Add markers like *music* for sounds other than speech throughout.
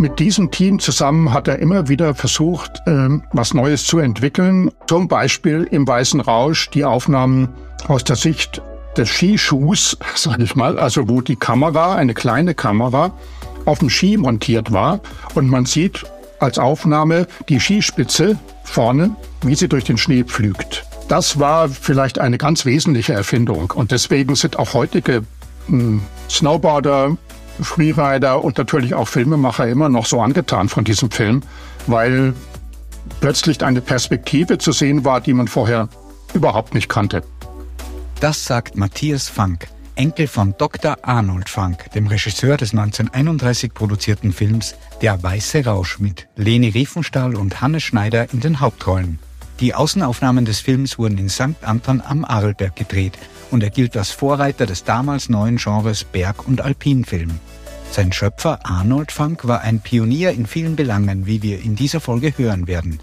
Mit diesem Team zusammen hat er immer wieder versucht, ähm, was Neues zu entwickeln. Zum Beispiel im Weißen Rausch die Aufnahmen aus der Sicht des Skischuhs, *laughs* sage ich mal, also wo die Kamera, eine kleine Kamera, auf dem Ski montiert war und man sieht als Aufnahme die Skispitze vorne, wie sie durch den Schnee pflügt. Das war vielleicht eine ganz wesentliche Erfindung und deswegen sind auch heutige hm, Snowboarder, Freerider und natürlich auch Filmemacher immer noch so angetan von diesem Film, weil plötzlich eine Perspektive zu sehen war, die man vorher überhaupt nicht kannte. Das sagt Matthias Funk, Enkel von Dr. Arnold Funk, dem Regisseur des 1931 produzierten Films Der Weiße Rausch mit Leni Riefenstahl und Hannes Schneider in den Hauptrollen. Die Außenaufnahmen des Films wurden in St. Anton am Arlberg gedreht und er gilt als Vorreiter des damals neuen Genres Berg- und Alpinfilm. Sein Schöpfer Arnold Funk war ein Pionier in vielen Belangen, wie wir in dieser Folge hören werden.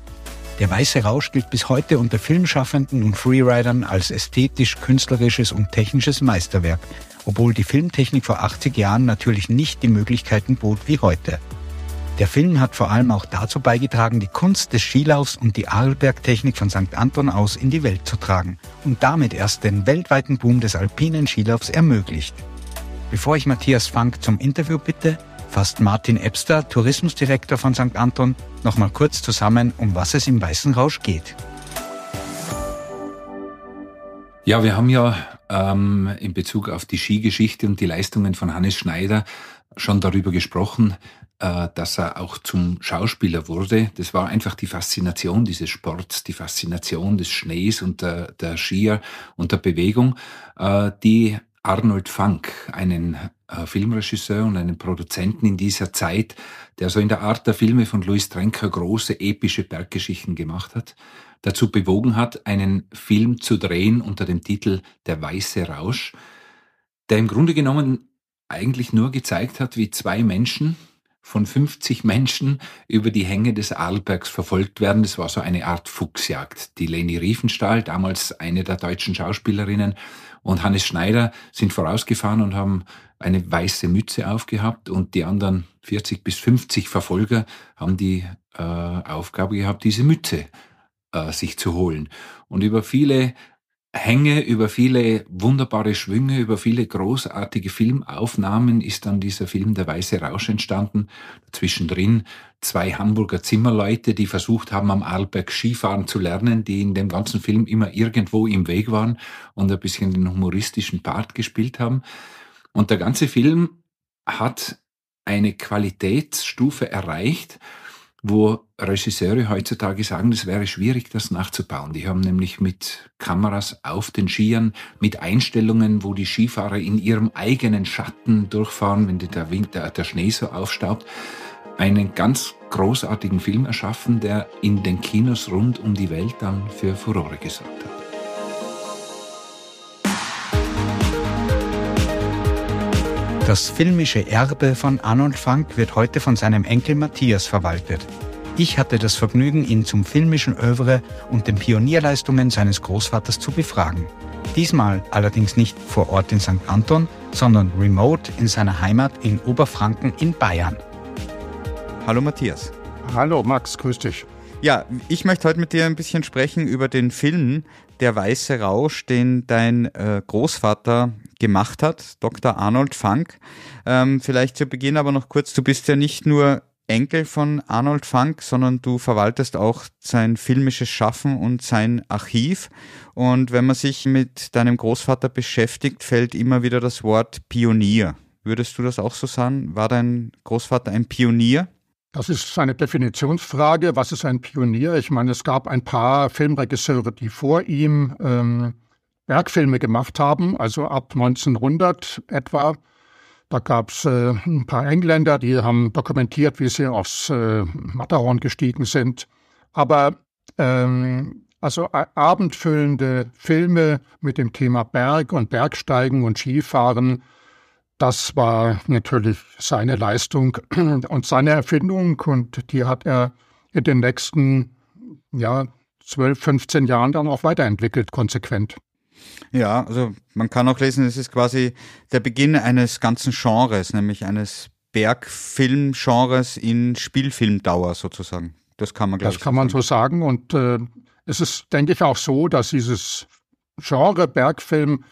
Der Weiße Rausch gilt bis heute unter Filmschaffenden und Freeridern als ästhetisch, künstlerisches und technisches Meisterwerk, obwohl die Filmtechnik vor 80 Jahren natürlich nicht die Möglichkeiten bot wie heute. Der Film hat vor allem auch dazu beigetragen, die Kunst des Skilaufs und die Arlbergtechnik von St. Anton aus in die Welt zu tragen und damit erst den weltweiten Boom des alpinen Skilaufs ermöglicht. Bevor ich Matthias Funk zum Interview bitte, fasst Martin Ebster, Tourismusdirektor von St. Anton, nochmal kurz zusammen, um was es im Weißen Rausch geht. Ja, wir haben ja ähm, in Bezug auf die Skigeschichte und die Leistungen von Hannes Schneider schon darüber gesprochen, äh, dass er auch zum Schauspieler wurde. Das war einfach die Faszination dieses Sports, die Faszination des Schnees und der, der Skier und der Bewegung, äh, die Arnold Funk, einen äh, Filmregisseur und einen Produzenten in dieser Zeit, der so in der Art der Filme von Louis Trenker große epische Berggeschichten gemacht hat, dazu bewogen hat, einen Film zu drehen unter dem Titel Der weiße Rausch, der im Grunde genommen eigentlich nur gezeigt hat, wie zwei Menschen, von 50 Menschen über die Hänge des Arlbergs verfolgt werden. Das war so eine Art Fuchsjagd. Die Leni Riefenstahl, damals eine der deutschen Schauspielerinnen, und Hannes Schneider sind vorausgefahren und haben eine weiße Mütze aufgehabt und die anderen 40 bis 50 Verfolger haben die äh, Aufgabe gehabt, diese Mütze äh, sich zu holen. Und über viele Hänge, über viele wunderbare Schwünge, über viele großartige Filmaufnahmen ist dann dieser Film Der Weiße Rausch entstanden. Zwischendrin zwei Hamburger Zimmerleute, die versucht haben, am Arlberg Skifahren zu lernen, die in dem ganzen Film immer irgendwo im Weg waren und ein bisschen den humoristischen Part gespielt haben. Und der ganze Film hat eine Qualitätsstufe erreicht, wo Regisseure heutzutage sagen, es wäre schwierig, das nachzubauen. Die haben nämlich mit Kameras auf den Skiern, mit Einstellungen, wo die Skifahrer in ihrem eigenen Schatten durchfahren, wenn der, Wind, der, der Schnee so aufstaubt, einen ganz großartigen Film erschaffen, der in den Kinos rund um die Welt dann für Furore gesorgt hat. Das filmische Erbe von Arnold Funk wird heute von seinem Enkel Matthias verwaltet. Ich hatte das Vergnügen, ihn zum filmischen Övre und den Pionierleistungen seines Großvaters zu befragen. Diesmal allerdings nicht vor Ort in St. Anton, sondern remote in seiner Heimat in Oberfranken in Bayern. Hallo Matthias. Hallo Max, grüß dich. Ja, ich möchte heute mit dir ein bisschen sprechen über den Film Der Weiße Rausch, den dein äh, Großvater gemacht hat, Dr. Arnold Funk. Ähm, vielleicht zu Beginn aber noch kurz, du bist ja nicht nur Enkel von Arnold Funk, sondern du verwaltest auch sein filmisches Schaffen und sein Archiv. Und wenn man sich mit deinem Großvater beschäftigt, fällt immer wieder das Wort Pionier. Würdest du das auch so sagen? War dein Großvater ein Pionier? Das ist eine Definitionsfrage. Was ist ein Pionier? Ich meine, es gab ein paar Filmregisseure, die vor ihm ähm, Werkfilme gemacht haben, also ab 1900 etwa. Da gab es äh, ein paar Engländer, die haben dokumentiert, wie sie aufs äh, Matterhorn gestiegen sind. Aber ähm, also abendfüllende Filme mit dem Thema Berg und Bergsteigen und Skifahren, das war natürlich seine Leistung *clears throat* und seine Erfindung und die hat er in den nächsten ja, 12, 15 Jahren dann auch weiterentwickelt, konsequent. Ja, also man kann auch lesen, es ist quasi der Beginn eines ganzen Genres, nämlich eines Bergfilmgenres in Spielfilmdauer sozusagen. Das kann man, glaube Das kann man so sagen. Und äh, es ist, denke ich, auch so, dass dieses Genre Bergfilm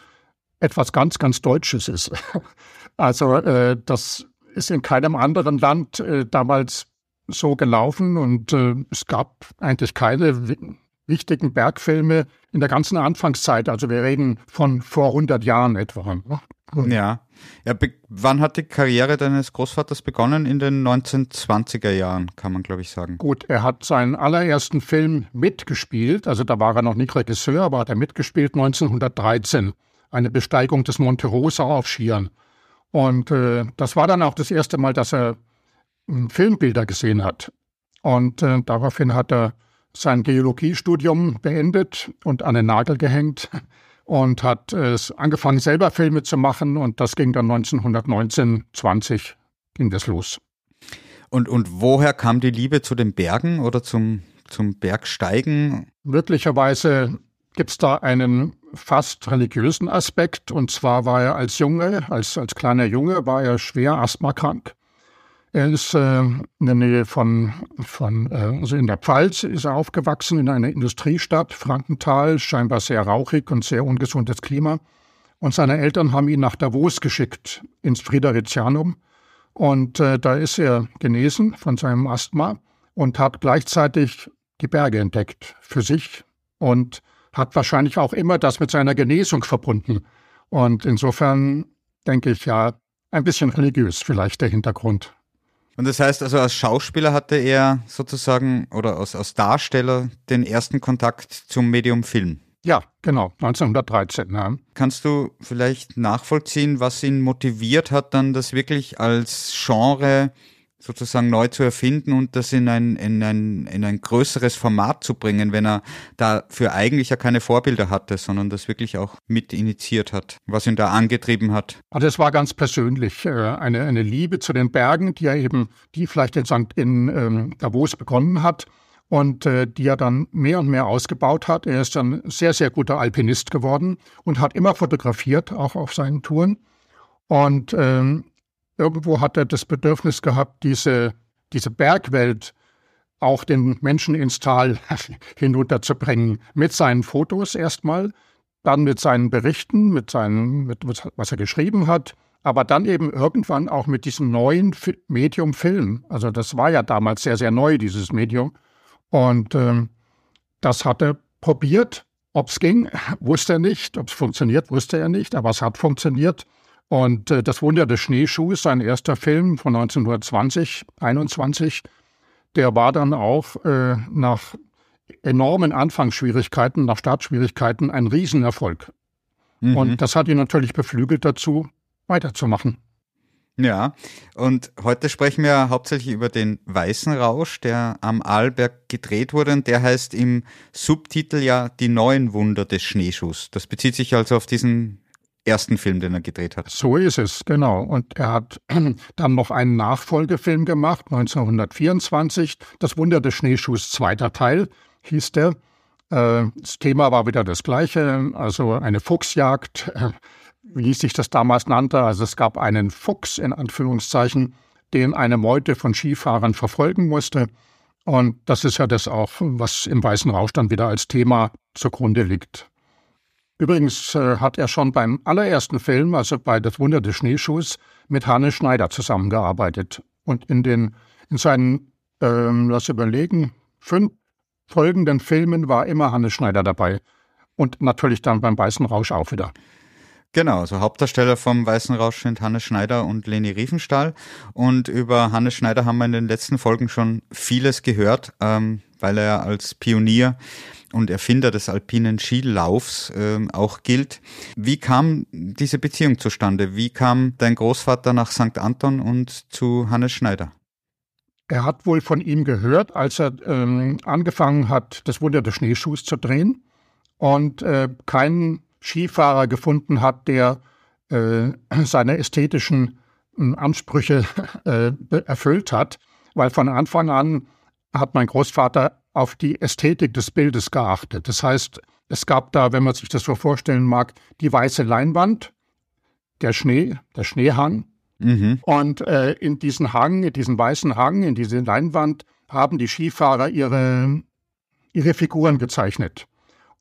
etwas ganz, ganz Deutsches ist. *laughs* also äh, das ist in keinem anderen Land äh, damals so gelaufen und äh, es gab eigentlich keine wichtigen Bergfilme in der ganzen Anfangszeit. Also wir reden von vor 100 Jahren etwa. Ne? Ja. ja wann hat die Karriere deines Großvaters begonnen? In den 1920er Jahren, kann man glaube ich sagen. Gut, er hat seinen allerersten Film mitgespielt. Also da war er noch nicht Regisseur, aber hat er mitgespielt 1913. Eine Besteigung des Monte Rosa auf Skiern. Und äh, das war dann auch das erste Mal, dass er hm, Filmbilder gesehen hat. Und äh, daraufhin hat er sein Geologiestudium beendet und an den Nagel gehängt und hat es angefangen, selber Filme zu machen und das ging dann 1919, 20 ging das los. Und, und woher kam die Liebe zu den Bergen oder zum, zum Bergsteigen? Wirklicherweise gibt es da einen fast religiösen Aspekt und zwar war er als Junge, als, als kleiner Junge war er schwer asthmakrank er ist äh, in der Nähe von, von äh, also in der Pfalz ist er aufgewachsen, in einer Industriestadt, Frankenthal, scheinbar sehr rauchig und sehr ungesundes Klima. Und seine Eltern haben ihn nach Davos geschickt, ins Fridericianum. Und äh, da ist er genesen von seinem Asthma und hat gleichzeitig die Berge entdeckt für sich und hat wahrscheinlich auch immer das mit seiner Genesung verbunden. Und insofern denke ich ja, ein bisschen religiös vielleicht der Hintergrund. Und das heißt also, als Schauspieler hatte er sozusagen oder als, als Darsteller den ersten Kontakt zum Medium Film. Ja, genau, 1913. Ja. Kannst du vielleicht nachvollziehen, was ihn motiviert hat, dann das wirklich als Genre sozusagen neu zu erfinden und das in ein, in ein, in ein größeres Format zu bringen, wenn er dafür eigentlich ja keine Vorbilder hatte, sondern das wirklich auch mit initiiert hat, was ihn da angetrieben hat. Also es war ganz persönlich äh, eine, eine Liebe zu den Bergen, die er eben, die vielleicht in, St. in ähm, Davos begonnen hat und äh, die er dann mehr und mehr ausgebaut hat. Er ist dann sehr, sehr guter Alpinist geworden und hat immer fotografiert, auch auf seinen Touren. Und ähm, irgendwo hat er das Bedürfnis gehabt, diese, diese Bergwelt auch den Menschen ins Tal *laughs* hinunterzubringen. Mit seinen Fotos erstmal, dann mit seinen Berichten, mit seinen, mit was er geschrieben hat, aber dann eben irgendwann auch mit diesem neuen Medium Film. Also das war ja damals sehr, sehr neu, dieses Medium. Und ähm, das hat er probiert. Ob es ging, *laughs* wusste er nicht. Ob es funktioniert, wusste er nicht. Aber es hat funktioniert. Und äh, das Wunder des Schneeschuhs, sein erster Film von 1920, 21, der war dann auch äh, nach enormen Anfangsschwierigkeiten, nach Startschwierigkeiten ein Riesenerfolg. Mhm. Und das hat ihn natürlich beflügelt dazu, weiterzumachen. Ja, und heute sprechen wir hauptsächlich über den Weißen Rausch, der am Arlberg gedreht wurde und der heißt im Subtitel ja Die neuen Wunder des Schneeschuhs. Das bezieht sich also auf diesen ersten Film, den er gedreht hat. So ist es, genau. Und er hat *clears throat* dann noch einen Nachfolgefilm gemacht, 1924. Das Wunder des Schneeschuhs, zweiter Teil, hieß der. Äh, das Thema war wieder das gleiche, also eine Fuchsjagd, äh, wie sich das damals nannte. Also es gab einen Fuchs in Anführungszeichen, den eine Meute von Skifahrern verfolgen musste. Und das ist ja das auch, was im Weißen Rausch dann wieder als Thema zugrunde liegt. Übrigens äh, hat er schon beim allerersten Film, also bei Das Wunder des Schneeschuhs, mit Hannes Schneider zusammengearbeitet. Und in den, in seinen, ähm, lass überlegen, fünf folgenden Filmen war immer Hannes Schneider dabei. Und natürlich dann beim Weißen Rausch auch wieder. Genau, also Hauptdarsteller vom Weißen Rausch sind Hannes Schneider und Leni Riefenstahl. Und über Hannes Schneider haben wir in den letzten Folgen schon vieles gehört, ähm, weil er als Pionier und Erfinder des alpinen Skilaufs äh, auch gilt. Wie kam diese Beziehung zustande? Wie kam dein Großvater nach St. Anton und zu Hannes Schneider? Er hat wohl von ihm gehört, als er ähm, angefangen hat, das Wunder des Schneeschuhs zu drehen und äh, keinen Skifahrer gefunden hat, der äh, *clears throat* seine ästhetischen *laughs* äh, Ansprüche äh, erfüllt hat, weil von Anfang an hat mein Großvater auf die Ästhetik des Bildes geachtet. Das heißt, es gab da, wenn man sich das so vorstellen mag, die weiße Leinwand, der Schnee, der Schneehang, Mhm. Und äh, in diesen Hang, in diesen weißen Hang, in diese Leinwand haben die Skifahrer ihre, ihre Figuren gezeichnet.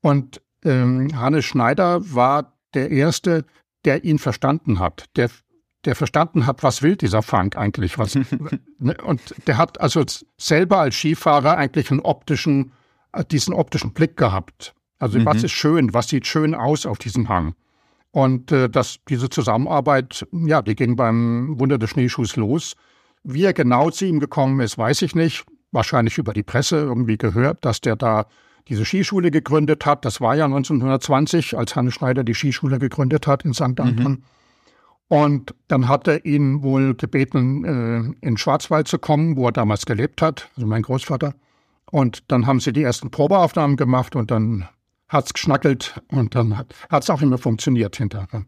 Und ähm, Hannes Schneider war der Erste, der ihn verstanden hat, der, der verstanden hat, was will dieser Funk eigentlich. Was, *laughs* ne? und der hat also selber als Skifahrer eigentlich einen optischen, äh, diesen optischen Blick gehabt. Also mhm. was ist schön, was sieht schön aus auf diesem Hang. Und äh, das, diese Zusammenarbeit, ja, die ging beim Wunder des Schneeschuhs los. Wie er genau zu ihm gekommen ist, weiß ich nicht. Wahrscheinlich über die Presse irgendwie gehört, dass der da diese Skischule gegründet hat. Das war ja 1920, als Hannes Schneider die Skischule gegründet hat in St. Anton. Mhm. Und dann hat er ihn wohl gebeten, äh, in Schwarzwald zu kommen, wo er damals gelebt hat, also mein Großvater. Und dann haben sie die ersten Probeaufnahmen gemacht und dann hat's geschnackelt und dann hat es auch immer funktioniert hinterher.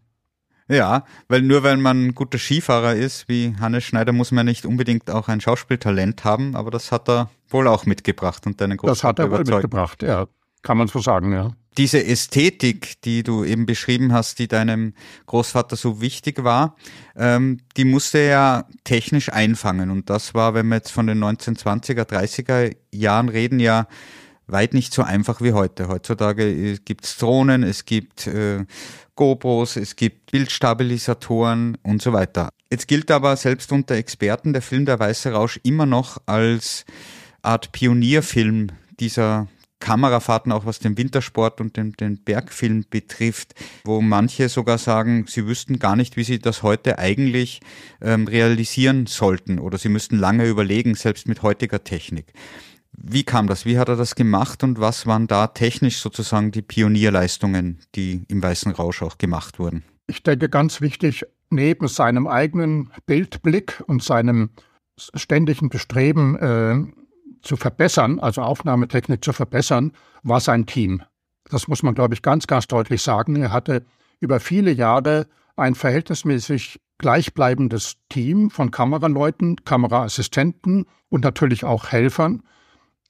Ja, weil nur weil man ein guter Skifahrer ist, wie Hannes Schneider, muss man nicht unbedingt auch ein Schauspieltalent haben, aber das hat er wohl auch mitgebracht und deine Großvater Das hat er wohl mitgebracht, ja. Kann man so sagen, ja. Diese Ästhetik, die du eben beschrieben hast, die deinem Großvater so wichtig war, ähm, die musste er ja technisch einfangen. Und das war, wenn wir jetzt von den 1920er, 30er Jahren reden, ja weit nicht so einfach wie heute. Heutzutage gibt es Drohnen, es gibt äh, GoPros, es gibt Bildstabilisatoren und so weiter. Jetzt gilt aber selbst unter Experten der Film Der Weiße Rausch immer noch als Art Pionierfilm dieser Kamerafahrten, auch was den Wintersport und den, den Bergfilm betrifft, wo manche sogar sagen, sie wüssten gar nicht, wie sie das heute eigentlich ähm, realisieren sollten oder sie müssten lange überlegen, selbst mit heutiger Technik. Wie kam das? Wie hat er das gemacht und was waren da technisch sozusagen die Pionierleistungen, die im Weißen Rausch auch gemacht wurden? Ich denke, ganz wichtig, neben seinem eigenen Bildblick und seinem ständigen Bestreben äh, zu verbessern, also Aufnahmetechnik zu verbessern, war sein Team. Das muss man, glaube ich, ganz, ganz deutlich sagen. Er hatte über viele Jahre ein verhältnismäßig gleichbleibendes Team von Kameraleuten, Kameraassistenten und natürlich auch Helfern,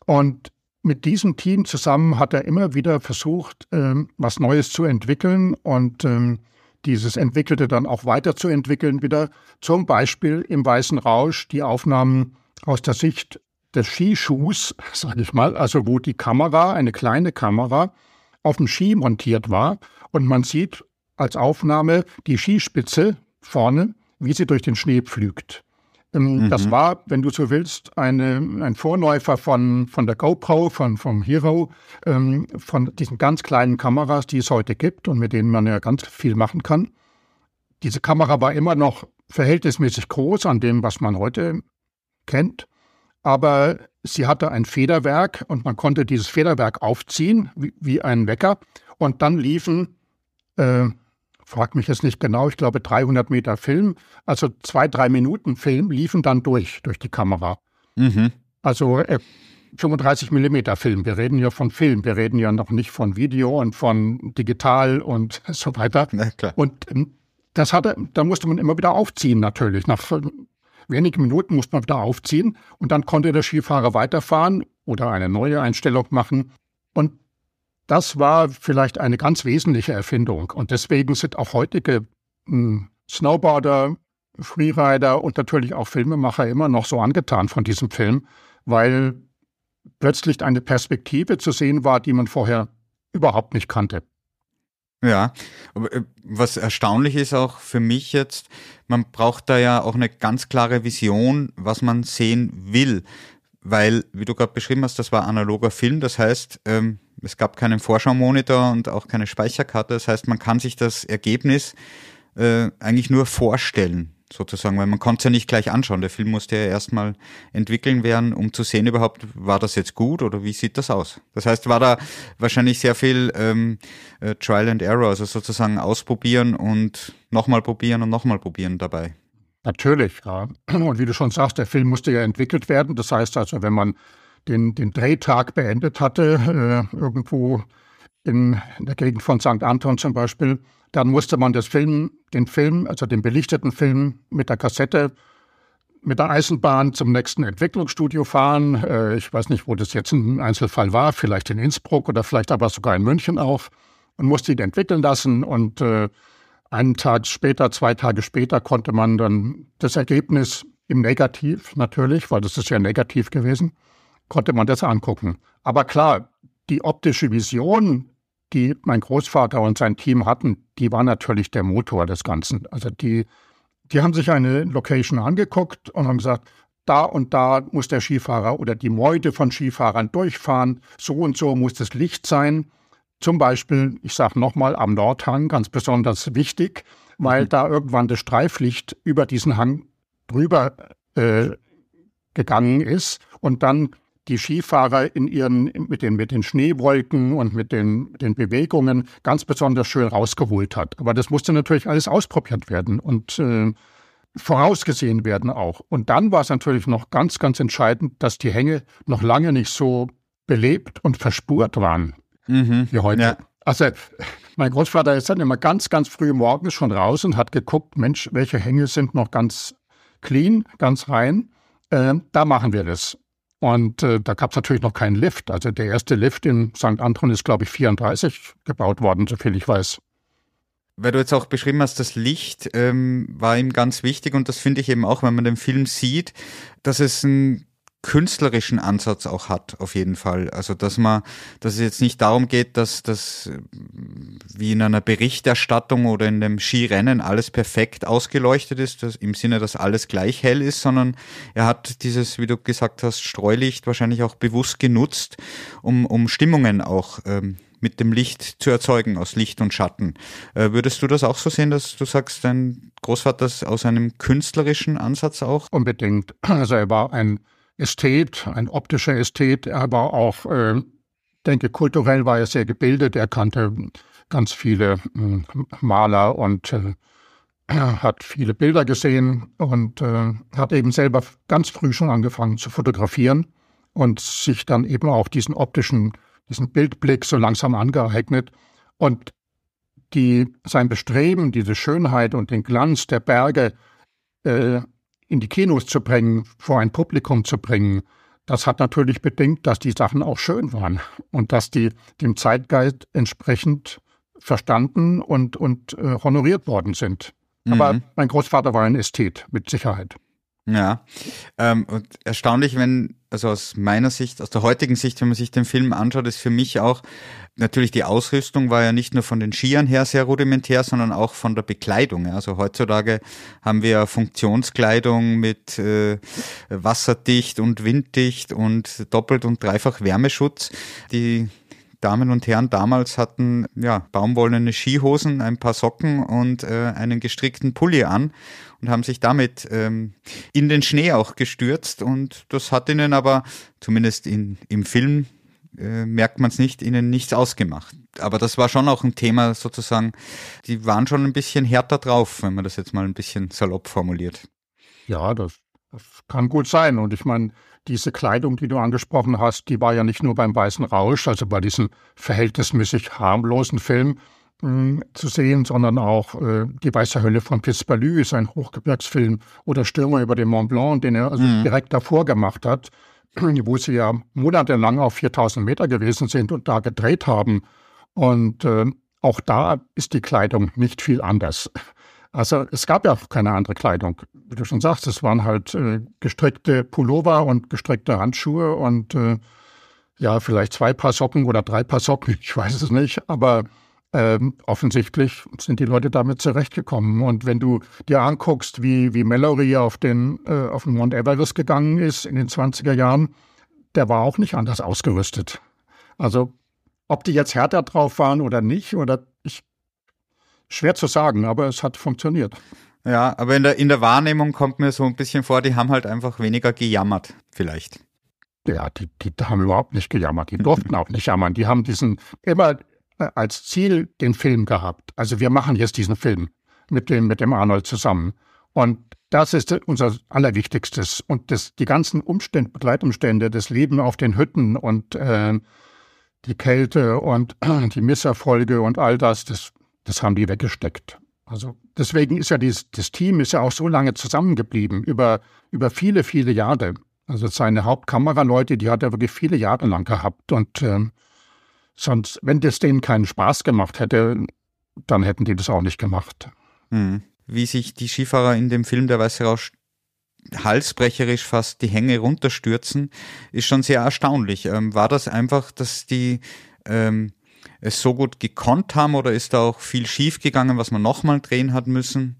und mit diesem Team zusammen hat er immer wieder versucht, ähm, was Neues zu entwickeln und ähm, dieses Entwickelte dann auch weiterzuentwickeln wieder. Zum Beispiel im Weißen Rausch die Aufnahmen aus der Sicht des Skischuhs, *laughs* sage ich mal, also wo die Kamera, eine kleine Kamera, auf dem Ski montiert war und man sieht als Aufnahme die Skispitze vorne, wie sie durch den Schnee pflügt. Ähm, mhm. Das war, wenn du so willst, eine, ein Vorläufer von, von der GoPro, von, vom Hero, ähm, von diesen ganz kleinen Kameras, die es heute gibt und mit denen man ja ganz viel machen kann. Diese Kamera war immer noch verhältnismäßig groß an dem, was man heute kennt, aber sie hatte ein Federwerk und man konnte dieses Federwerk aufziehen, wie, wie ein Wecker, und dann liefen äh, frag mich jetzt nicht genau, ich glaube 300 Meter Film, also zwei, drei Minuten Film liefen dann durch, durch die Kamera. Mhm. Also äh, 35 Millimeter Film. Wir reden ja von Film. Wir reden ja noch nicht von Video und von digital und *laughs* so weiter. Na, klar. Und ähm, das hatte, da musste man immer wieder aufziehen natürlich. Nach wenigen Minuten musste man wieder aufziehen und dann konnte der Skifahrer weiterfahren oder eine neue Einstellung machen. Und das war vielleicht eine ganz wesentliche Erfindung. Und deswegen sind auch heutige hm, Snowboarder, Freerider und natürlich auch Filmemacher immer noch so angetan von diesem Film, weil plötzlich eine Perspektive zu sehen war, die man vorher überhaupt nicht kannte. Ja, äh, was erstaunlich ist auch für mich jetzt, man braucht da ja auch eine ganz klare Vision, was man sehen will, weil, wie du gerade beschrieben hast, das war analoger Film, das heißt, ähm, es gab keinen Vorschau-Monitor und auch keine Speicherkarte. Das heißt, man kann sich das Ergebnis äh, eigentlich nur vorstellen, sozusagen, weil man konnte es ja nicht gleich anschauen. Der Film musste ja erstmal entwickeln werden, um zu sehen überhaupt, war das jetzt gut oder wie sieht das aus? Das heißt, war da wahrscheinlich sehr viel ähm, äh, Trial and Error, also sozusagen ausprobieren und nochmal probieren und nochmal probieren dabei. Natürlich, ja. Und wie du schon sagst, der Film musste ja entwickelt werden. Das heißt also, wenn man den, den Drehtag beendet hatte, äh, irgendwo in der Gegend von St. Anton zum Beispiel, dann musste man das Film, den Film, also den belichteten Film mit der Kassette mit der Eisenbahn zum nächsten Entwicklungsstudio fahren. Äh, ich weiß nicht, wo das jetzt im Einzelfall war, vielleicht in Innsbruck oder vielleicht aber sogar in München auch und musste ihn entwickeln lassen und äh, einen Tag später, zwei Tage später konnte man dann das Ergebnis im Negativ natürlich, weil das ist ja negativ gewesen, konnte man das angucken. Aber klar, die optische Vision, die mein Großvater und sein Team hatten, die war natürlich der Motor des Ganzen. Also die, die haben sich eine Location angeguckt und haben gesagt, da und da muss der Skifahrer oder die Meute von Skifahrern durchfahren, so und so muss das Licht sein. Zum Beispiel, ich sage nochmal, am Nordhang ganz besonders wichtig, weil mhm. da irgendwann das Streiflicht über diesen Hang drüber äh, gegangen ist und dann die Skifahrer in ihren, mit den, mit den Schneewolken und mit den, den Bewegungen ganz besonders schön rausgeholt hat. Aber das musste natürlich alles ausprobiert werden und äh, vorausgesehen werden auch. Und dann war es natürlich noch ganz, ganz entscheidend, dass die Hänge noch lange nicht so belebt und verspurt waren mhm. wie heute. Ja. Also mein Großvater ist dann immer ganz, ganz früh morgens schon raus und hat geguckt, Mensch, welche Hänge sind noch ganz clean, ganz rein. Äh, da machen wir das. Und äh, da gab es natürlich noch keinen Lift. Also der erste Lift in St. Anton ist, glaube ich, 34 gebaut worden, soviel ich weiß. Weil du jetzt auch beschrieben hast, das Licht ähm, war ihm ganz wichtig und das finde ich eben auch, wenn man den Film sieht, dass es ein künstlerischen Ansatz auch hat, auf jeden Fall. Also, dass man, dass es jetzt nicht darum geht, dass das wie in einer Berichterstattung oder in dem Skirennen alles perfekt ausgeleuchtet ist, im Sinne, dass alles gleich hell ist, sondern er hat dieses, wie du gesagt hast, Streulicht wahrscheinlich auch bewusst genutzt, um, um Stimmungen auch ähm, mit dem Licht zu erzeugen, aus Licht und Schatten. Äh, würdest du das auch so sehen, dass du sagst, dein Großvater ist aus einem künstlerischen Ansatz auch? Unbedingt. Also er war ein Ästhet, ein optischer Ästhet, aber auch, äh, denke, kulturell war er sehr gebildet. Er kannte ganz viele äh, Maler und äh, *clears throat* hat viele Bilder gesehen und äh, hat eben selber ganz früh schon angefangen zu fotografieren und sich dann eben auch diesen optischen, diesen Bildblick so langsam angeeignet. Und die, sein Bestreben, diese Schönheit und den Glanz der Berge äh, in die Kinos zu bringen, vor ein Publikum zu bringen, das hat natürlich bedingt, dass die Sachen auch schön waren und dass die dem Zeitgeist entsprechend verstanden und, und äh, honoriert worden sind. Mhm. Aber mein Großvater war ein Ästhet, mit Sicherheit. Ja, ähm, und erstaunlich, wenn, also aus meiner Sicht, aus der heutigen Sicht, wenn man sich den Film anschaut, ist für mich auch, natürlich die Ausrüstung war ja nicht nur von den Skiern her sehr rudimentär, sondern auch von der Bekleidung. Also heutzutage haben wir Funktionskleidung mit äh, wasserdicht und winddicht und doppelt und dreifach Wärmeschutz. Die Damen und Herren damals hatten ja baumwollene Skihosen, ein paar Socken und äh, einen gestrickten Pulli an und haben sich damit ähm, in den Schnee auch gestürzt und das hat ihnen aber zumindest in, im Film äh, merkt man es nicht, ihnen nichts ausgemacht. Aber das war schon auch ein Thema sozusagen, die waren schon ein bisschen härter drauf, wenn man das jetzt mal ein bisschen salopp formuliert. Ja, das, das kann gut sein und ich meine, diese Kleidung, die du angesprochen hast, die war ja nicht nur beim Weißen Rausch, also bei diesem verhältnismäßig harmlosen Film mh, hm, zu sehen, sondern auch äh, Die Weiße Hölle von Pispalü ist ein Hochgebirgsfilm oder Stürmer über den Mont Blanc, den er also mhm. direkt davor gemacht hat, wo sie ja monatelang auf 4000 Meter gewesen sind und da gedreht haben. Und äh, auch da ist die Kleidung nicht viel anders. Also es gab ja auch keine andere Kleidung. Wie du schon sagst, es waren halt äh, gestrickte Pullover und gestrickte Handschuhe und äh, ja, vielleicht zwei Paar Socken oder drei Paar Socken, *laughs* ich weiß es nicht, aber ähm, offensichtlich sind die Leute damit zurechtgekommen. Und wenn du dir anguckst, wie, wie Mallory auf den, äh, auf den Mount Everest gegangen ist in den 20er Jahren, der war auch nicht anders ausgerüstet. Also, ob die jetzt härter drauf waren oder nicht, oder ich Schwer zu sagen, aber es hat funktioniert. Ja, aber in der, in der Wahrnehmung kommt mir so ein bisschen vor, die haben halt einfach weniger gejammert, vielleicht. Ja, die, die haben überhaupt nicht gejammert. Die durften auch nicht jammern. Die haben diesen immer äh, als Ziel den Film gehabt. Also wir machen jetzt diesen Film mit dem, mit dem Arnold zusammen. Und das ist unser Allerwichtigstes. Und das, die ganzen Umstände, Begleitumstände, das Leben auf den Hütten und äh, die Kälte und äh, *clears throat* die Misserfolge und all das, das das haben die weggesteckt. Also deswegen ist ja dieses, das Team ist ja auch so lange zusammengeblieben, über, über viele, viele Jahre. Also seine Hauptkameraleute, die hat er wirklich viele Jahre lang gehabt. Und ähm, sonst, wenn das denen keinen Spaß gemacht hätte, dann hätten die das auch nicht gemacht. Mhm. Wie sich die Skifahrer in dem Film Der Weiße Rausch halsbrecherisch fast die Hänge runterstürzen, ist schon sehr erstaunlich. Ähm, war das einfach, dass die ähm, es so gut gekonnt haben oder ist da auch viel schief gegangen, was man nochmal drehen hat müssen?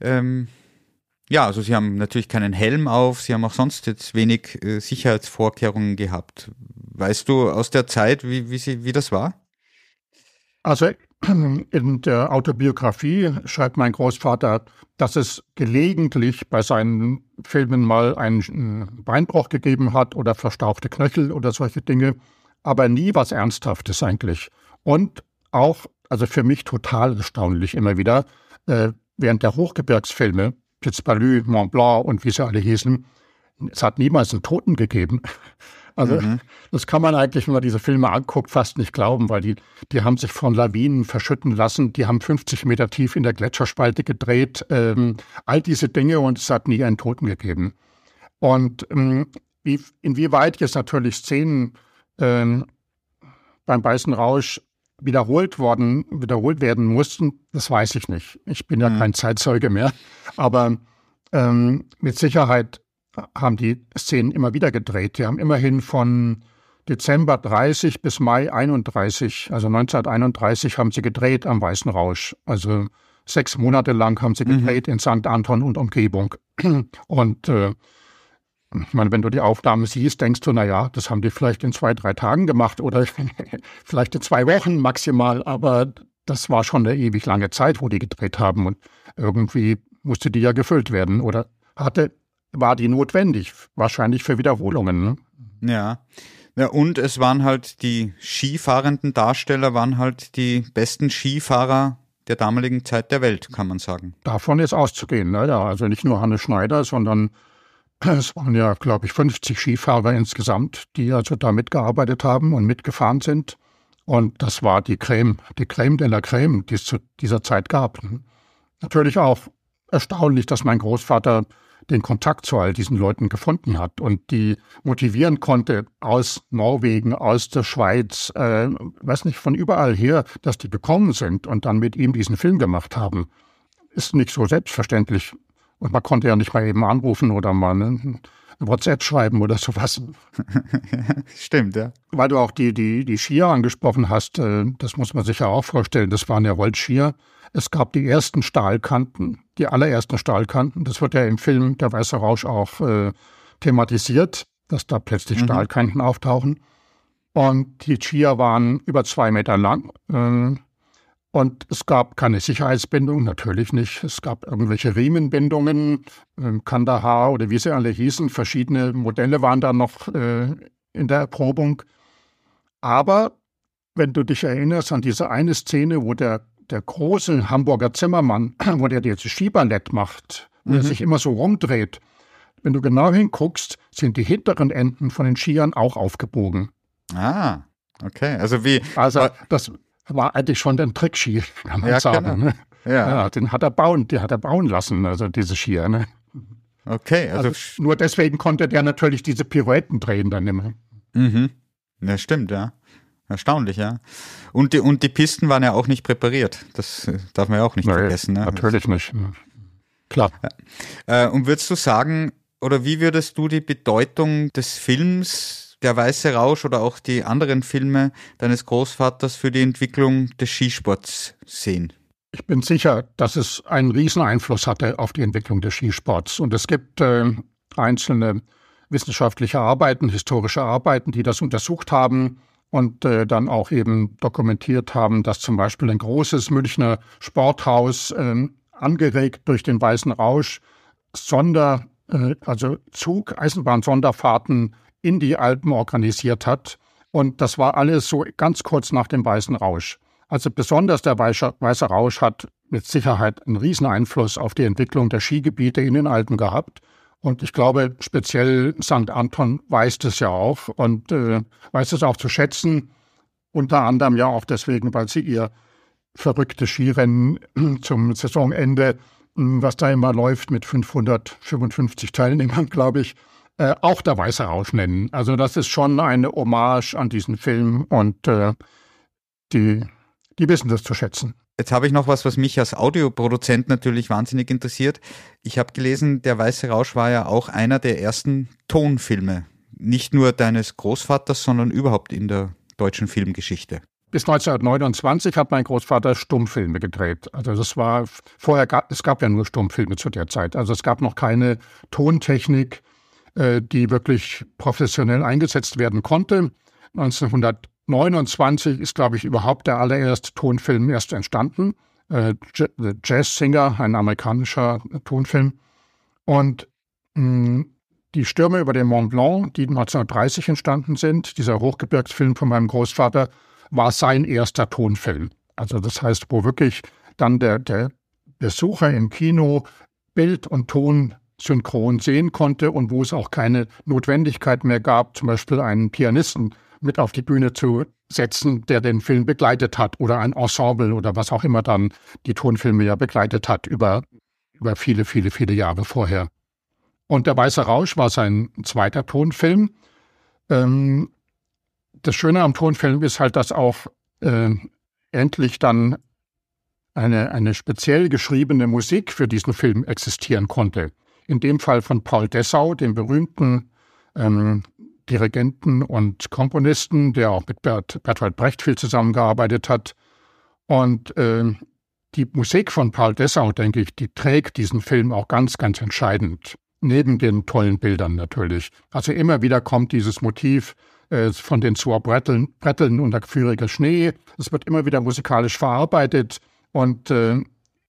Ähm, ja, also sie haben natürlich keinen Helm auf, sie haben auch sonst jetzt wenig äh, Sicherheitsvorkehrungen gehabt. Weißt du aus der Zeit, wie, wie, sie, wie das war? Also in der Autobiografie schreibt mein Großvater, dass es gelegentlich bei seinen Filmen mal einen Beinbruch gegeben hat oder verstaufte Knöchel oder solche Dinge, aber nie was Ernsthaftes eigentlich. Und auch, also für mich total erstaunlich immer wieder, äh, während der Hochgebirgsfilme, Pitzbalü, Mont Blanc und wie sie alle hießen, es hat niemals einen Toten gegeben. *laughs* Also mhm. das kann man eigentlich, wenn man diese Filme anguckt, fast nicht glauben, weil die, die haben sich von Lawinen verschütten lassen, die haben 50 Meter tief in der Gletscherspalte gedreht, ähm, all diese Dinge und es hat nie einen Toten gegeben. Und ähm, wie, inwieweit jetzt natürlich Szenen ähm, beim Weißen Rausch wiederholt worden, wiederholt werden mussten, das weiß ich nicht. Ich bin ja mhm. kein Zeitzeuge mehr. Aber ähm, mit Sicherheit haben die Szenen immer wieder gedreht. Die haben immerhin von Dezember 30 bis Mai 31, also 1931 haben sie gedreht am Weißen Rausch. Also sechs Monate lang haben sie mhm. gedreht mhm. in St. Anton und Umgebung. Und äh, ich meine, wenn du die Aufnahme siehst, denkst du, na ja, das haben die vielleicht in zwei, drei Tagen gemacht oder *laughs* vielleicht in zwei Wochen maximal, aber das war schon eine ewig lange Zeit, wo die gedreht haben und irgendwie musste die ja gefüllt werden oder hatte war die notwendig, wahrscheinlich für Wiederholungen. Ne? Ja. Ja, und es waren halt die skifahrenden Darsteller, waren halt die besten Skifahrer der damaligen Zeit der Welt, kann man sagen. Davon ist auszugehen, ne? ja, also nicht nur Hannes Schneider, sondern es waren ja, glaube ich, 50 Skifahrer insgesamt, die also da mitgearbeitet haben und mitgefahren sind. Und das war die Creme, die Creme de la Creme, die es zu dieser Zeit gab. Natürlich auch erstaunlich, dass mein Großvater den Kontakt zu all diesen Leuten gefunden hat und die motivieren konnte aus Norwegen, aus der Schweiz, äh, weiß nicht, von überall her, dass die gekommen sind und dann mit ihm diesen Film gemacht haben. Ist nicht so selbstverständlich. Und man konnte ja nicht mal eben anrufen oder mal eine WhatsApp schreiben oder sowas. *laughs* Stimmt, ja. Weil du auch die, die, die Skier angesprochen hast, äh, das muss man sich ja auch vorstellen, das waren ja Rollskier. Es gab die ersten Stahlkanten, die allerersten Stahlkanten. Das wird ja im Film Der Weiße Rausch auch äh, thematisiert, dass da plötzlich mhm. Stahlkanten auftauchen. Und die Skier waren über zwei Meter lang. Äh, und es gab keine Sicherheitsbindung, natürlich nicht. Es gab irgendwelche Riemenbindungen, äh, Kandahar oder wie sie alle hießen. Verschiedene Modelle waren da noch äh, in der Erprobung. Aber wenn du dich erinnerst an diese eine Szene, wo der der große Hamburger Zimmermann, *clears throat* wo der jetzt Skiballett macht, wo mhm. er sich immer so rumdreht, wenn du genau hinguckst, sind die hinteren Enden von den Skiern auch aufgebogen. Ah, okay. Also wie. Also das war eigentlich schon ein Trickski, kann man ja, sagen. Genau. Ne? Ja. ja. den hat er bauen, den hat er bauen lassen, also diese Skier. Ne? Okay, also, also, nur deswegen konnte der natürlich diese Pirouetten drehen dann immer. Mhm. Ja, stimmt, ja. Erstaunlich, ja. Und die, und die Pisten waren ja auch nicht präpariert. Das äh, darf man ja auch nicht Nein, vergessen. Ne? Natürlich nicht. Klar. Ja. Äh, und würdest du sagen, oder wie würdest du die Bedeutung des Films Der Weiße Rausch oder auch die anderen Filme deines Großvaters für die Entwicklung des Skisports sehen? Ich bin sicher, dass es einen riesen Einfluss hatte auf die Entwicklung des Skisports. Und es gibt äh, einzelne wissenschaftliche Arbeiten, historische Arbeiten, die das untersucht haben und äh, dann auch eben dokumentiert haben, dass zum Beispiel ein großes Münchner Sporthaus äh, angeregt durch den Weißen Rausch Sonder, äh, also Zug, Eisenbahn-Sonderfahrten in die Alpen organisiert hat. Und das war alles so ganz kurz nach dem Weißen Rausch. Also besonders der Weiße, Rausch hat mit Sicherheit einen riesen Einfluss auf die Entwicklung der Skigebiete in den Alpen gehabt. Und ich glaube, speziell St. Anton weiß das ja auch und äh, weiß es auch zu schätzen. Unter anderem ja auch deswegen, weil sie ihr verrücktes Skirennen *clears throat* zum Saisonende, hm, was da immer läuft mit 555 Teilnehmern, *laughs* glaube ich, äh, auch der Weiße Rausch nennen. Also das ist schon eine Hommage an diesen Film und äh, die, die wissen das zu schätzen. Jetzt habe ich noch was, was mich als Audioproduzent natürlich wahnsinnig interessiert. Ich habe gelesen, der Weiße Rausch war ja auch einer der ersten Tonfilme. Nicht nur deines Großvaters, sondern überhaupt in der deutschen Filmgeschichte. Bis 1929 hat mein Großvater Stummfilme gedreht. Also das war vorher gab es gab ja nur Stummfilme zu der Zeit. Also es gab noch keine Tontechnik, die wirklich professionell eingesetzt werden konnte. 1929 ist, glaube ich, überhaupt der allererste Tonfilm erst entstanden. Äh, The Jazz Singer, ein amerikanischer Tonfilm. Und mh, die Stürme über den Mont Blanc, die 1930 entstanden sind, dieser Hochgebirgsfilm von meinem Großvater, war sein erster Tonfilm. Also das heißt, wo wirklich dann der, der Besucher im Kino Bild und Ton synchron sehen konnte und wo es auch keine Notwendigkeit mehr gab, zum Beispiel einen Pianisten mit auf die Bühne zu setzen, der den Film begleitet hat oder ein Ensemble oder was auch immer dann die Tonfilme ja begleitet hat über, über viele, viele, viele Jahre vorher. Und der Weiße Rausch war sein zweiter Tonfilm. Ähm, das Schöne am Tonfilm ist halt, dass auch äh, endlich dann eine, eine speziell geschriebene Musik für diesen Film existieren konnte. In dem Fall von Paul Dessau, dem berühmten ähm, Dirigenten und Komponisten, der auch mit Bert, Bertolt Brecht viel zusammengearbeitet hat. Und äh, die Musik von Paul Dessau, denke ich, die trägt diesen Film auch ganz, ganz entscheidend. Neben den tollen Bildern natürlich. Also immer wieder kommt dieses Motiv äh, von den Zur Bretteln, Bretteln unter führiger Schnee. Es wird immer wieder musikalisch verarbeitet und äh,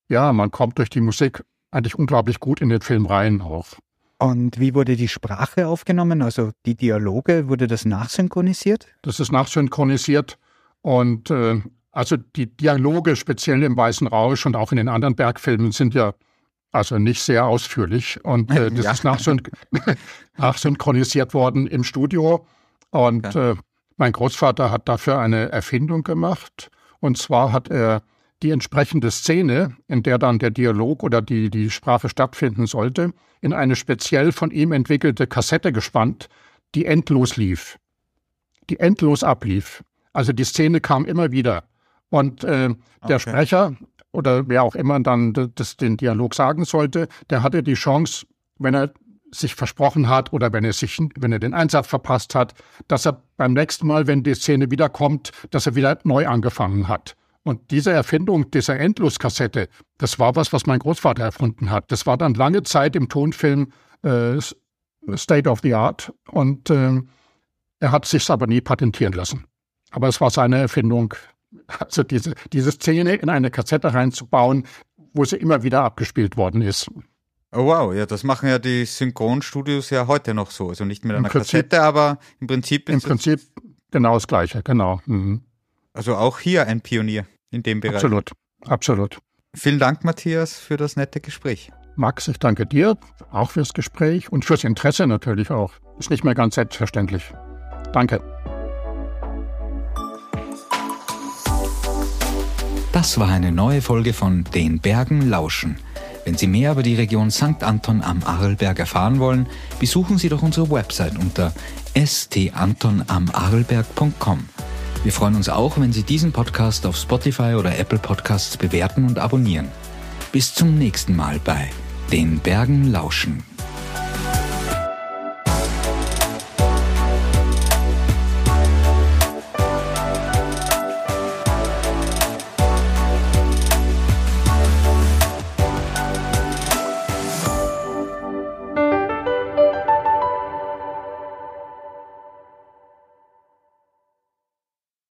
ja, man kommt durch die Musik eigentlich unglaublich gut in den Film rein auch. Und wie wurde die Sprache aufgenommen? Also die Dialoge, wurde das nachsynchronisiert? Das ist nachsynchronisiert und äh, also die Dialoge speziell im Weißen Rausch und auch in den anderen Bergfilmen sind ja also nicht sehr ausführlich und äh, *laughs* das ja. ist nachsyn *laughs* nachsynchronisiert worden im Studio und okay. äh, mein Großvater hat dafür eine Erfindung gemacht und zwar hat er die entsprechende Szene, in der dann der Dialog oder die, die Sprache stattfinden sollte, in eine speziell von ihm entwickelte Kassette gespannt, die endlos lief. Die endlos ablief. Also die Szene kam immer wieder. Und äh, der okay. Sprecher oder wer auch immer dann das, den Dialog sagen sollte, der hatte die Chance, wenn er sich versprochen hat oder wenn er sich, wenn er den Einsatz verpasst hat, dass er beim nächsten Mal, wenn die Szene wiederkommt, dass er wieder neu angefangen hat. Und diese Erfindung dieser Endloskassette, das war was, was mein Großvater erfunden hat. Das war dann lange Zeit im Tonfilm äh, State of the Art und äh, er hat sich aber nie patentieren lassen. Aber es war seine Erfindung, *laughs* also diese, diese Szene in eine Kassette reinzubauen, wo sie immer wieder abgespielt worden ist. Oh wow, ja, das machen ja die Synchronstudios ja heute noch so. Also nicht mit einer Prinzip, Kassette, aber im Prinzip ist Im Prinzip genau das Gleiche, genau. Mhm. Also auch hier ein Pionier in dem Bereich. Absolut, absolut. Vielen Dank, Matthias, für das nette Gespräch. Max, ich danke dir auch fürs Gespräch und fürs Interesse natürlich auch. Ist nicht mehr ganz selbstverständlich. Danke. Das war eine neue Folge von Den Bergen lauschen. Wenn Sie mehr über die Region St. Anton am Arlberg erfahren wollen, besuchen Sie doch unsere Website unter stantonamarlberg.com. Wir freuen uns auch, wenn Sie diesen Podcast auf Spotify oder Apple Podcasts bewerten und abonnieren. Bis zum nächsten Mal bei Den Bergen lauschen.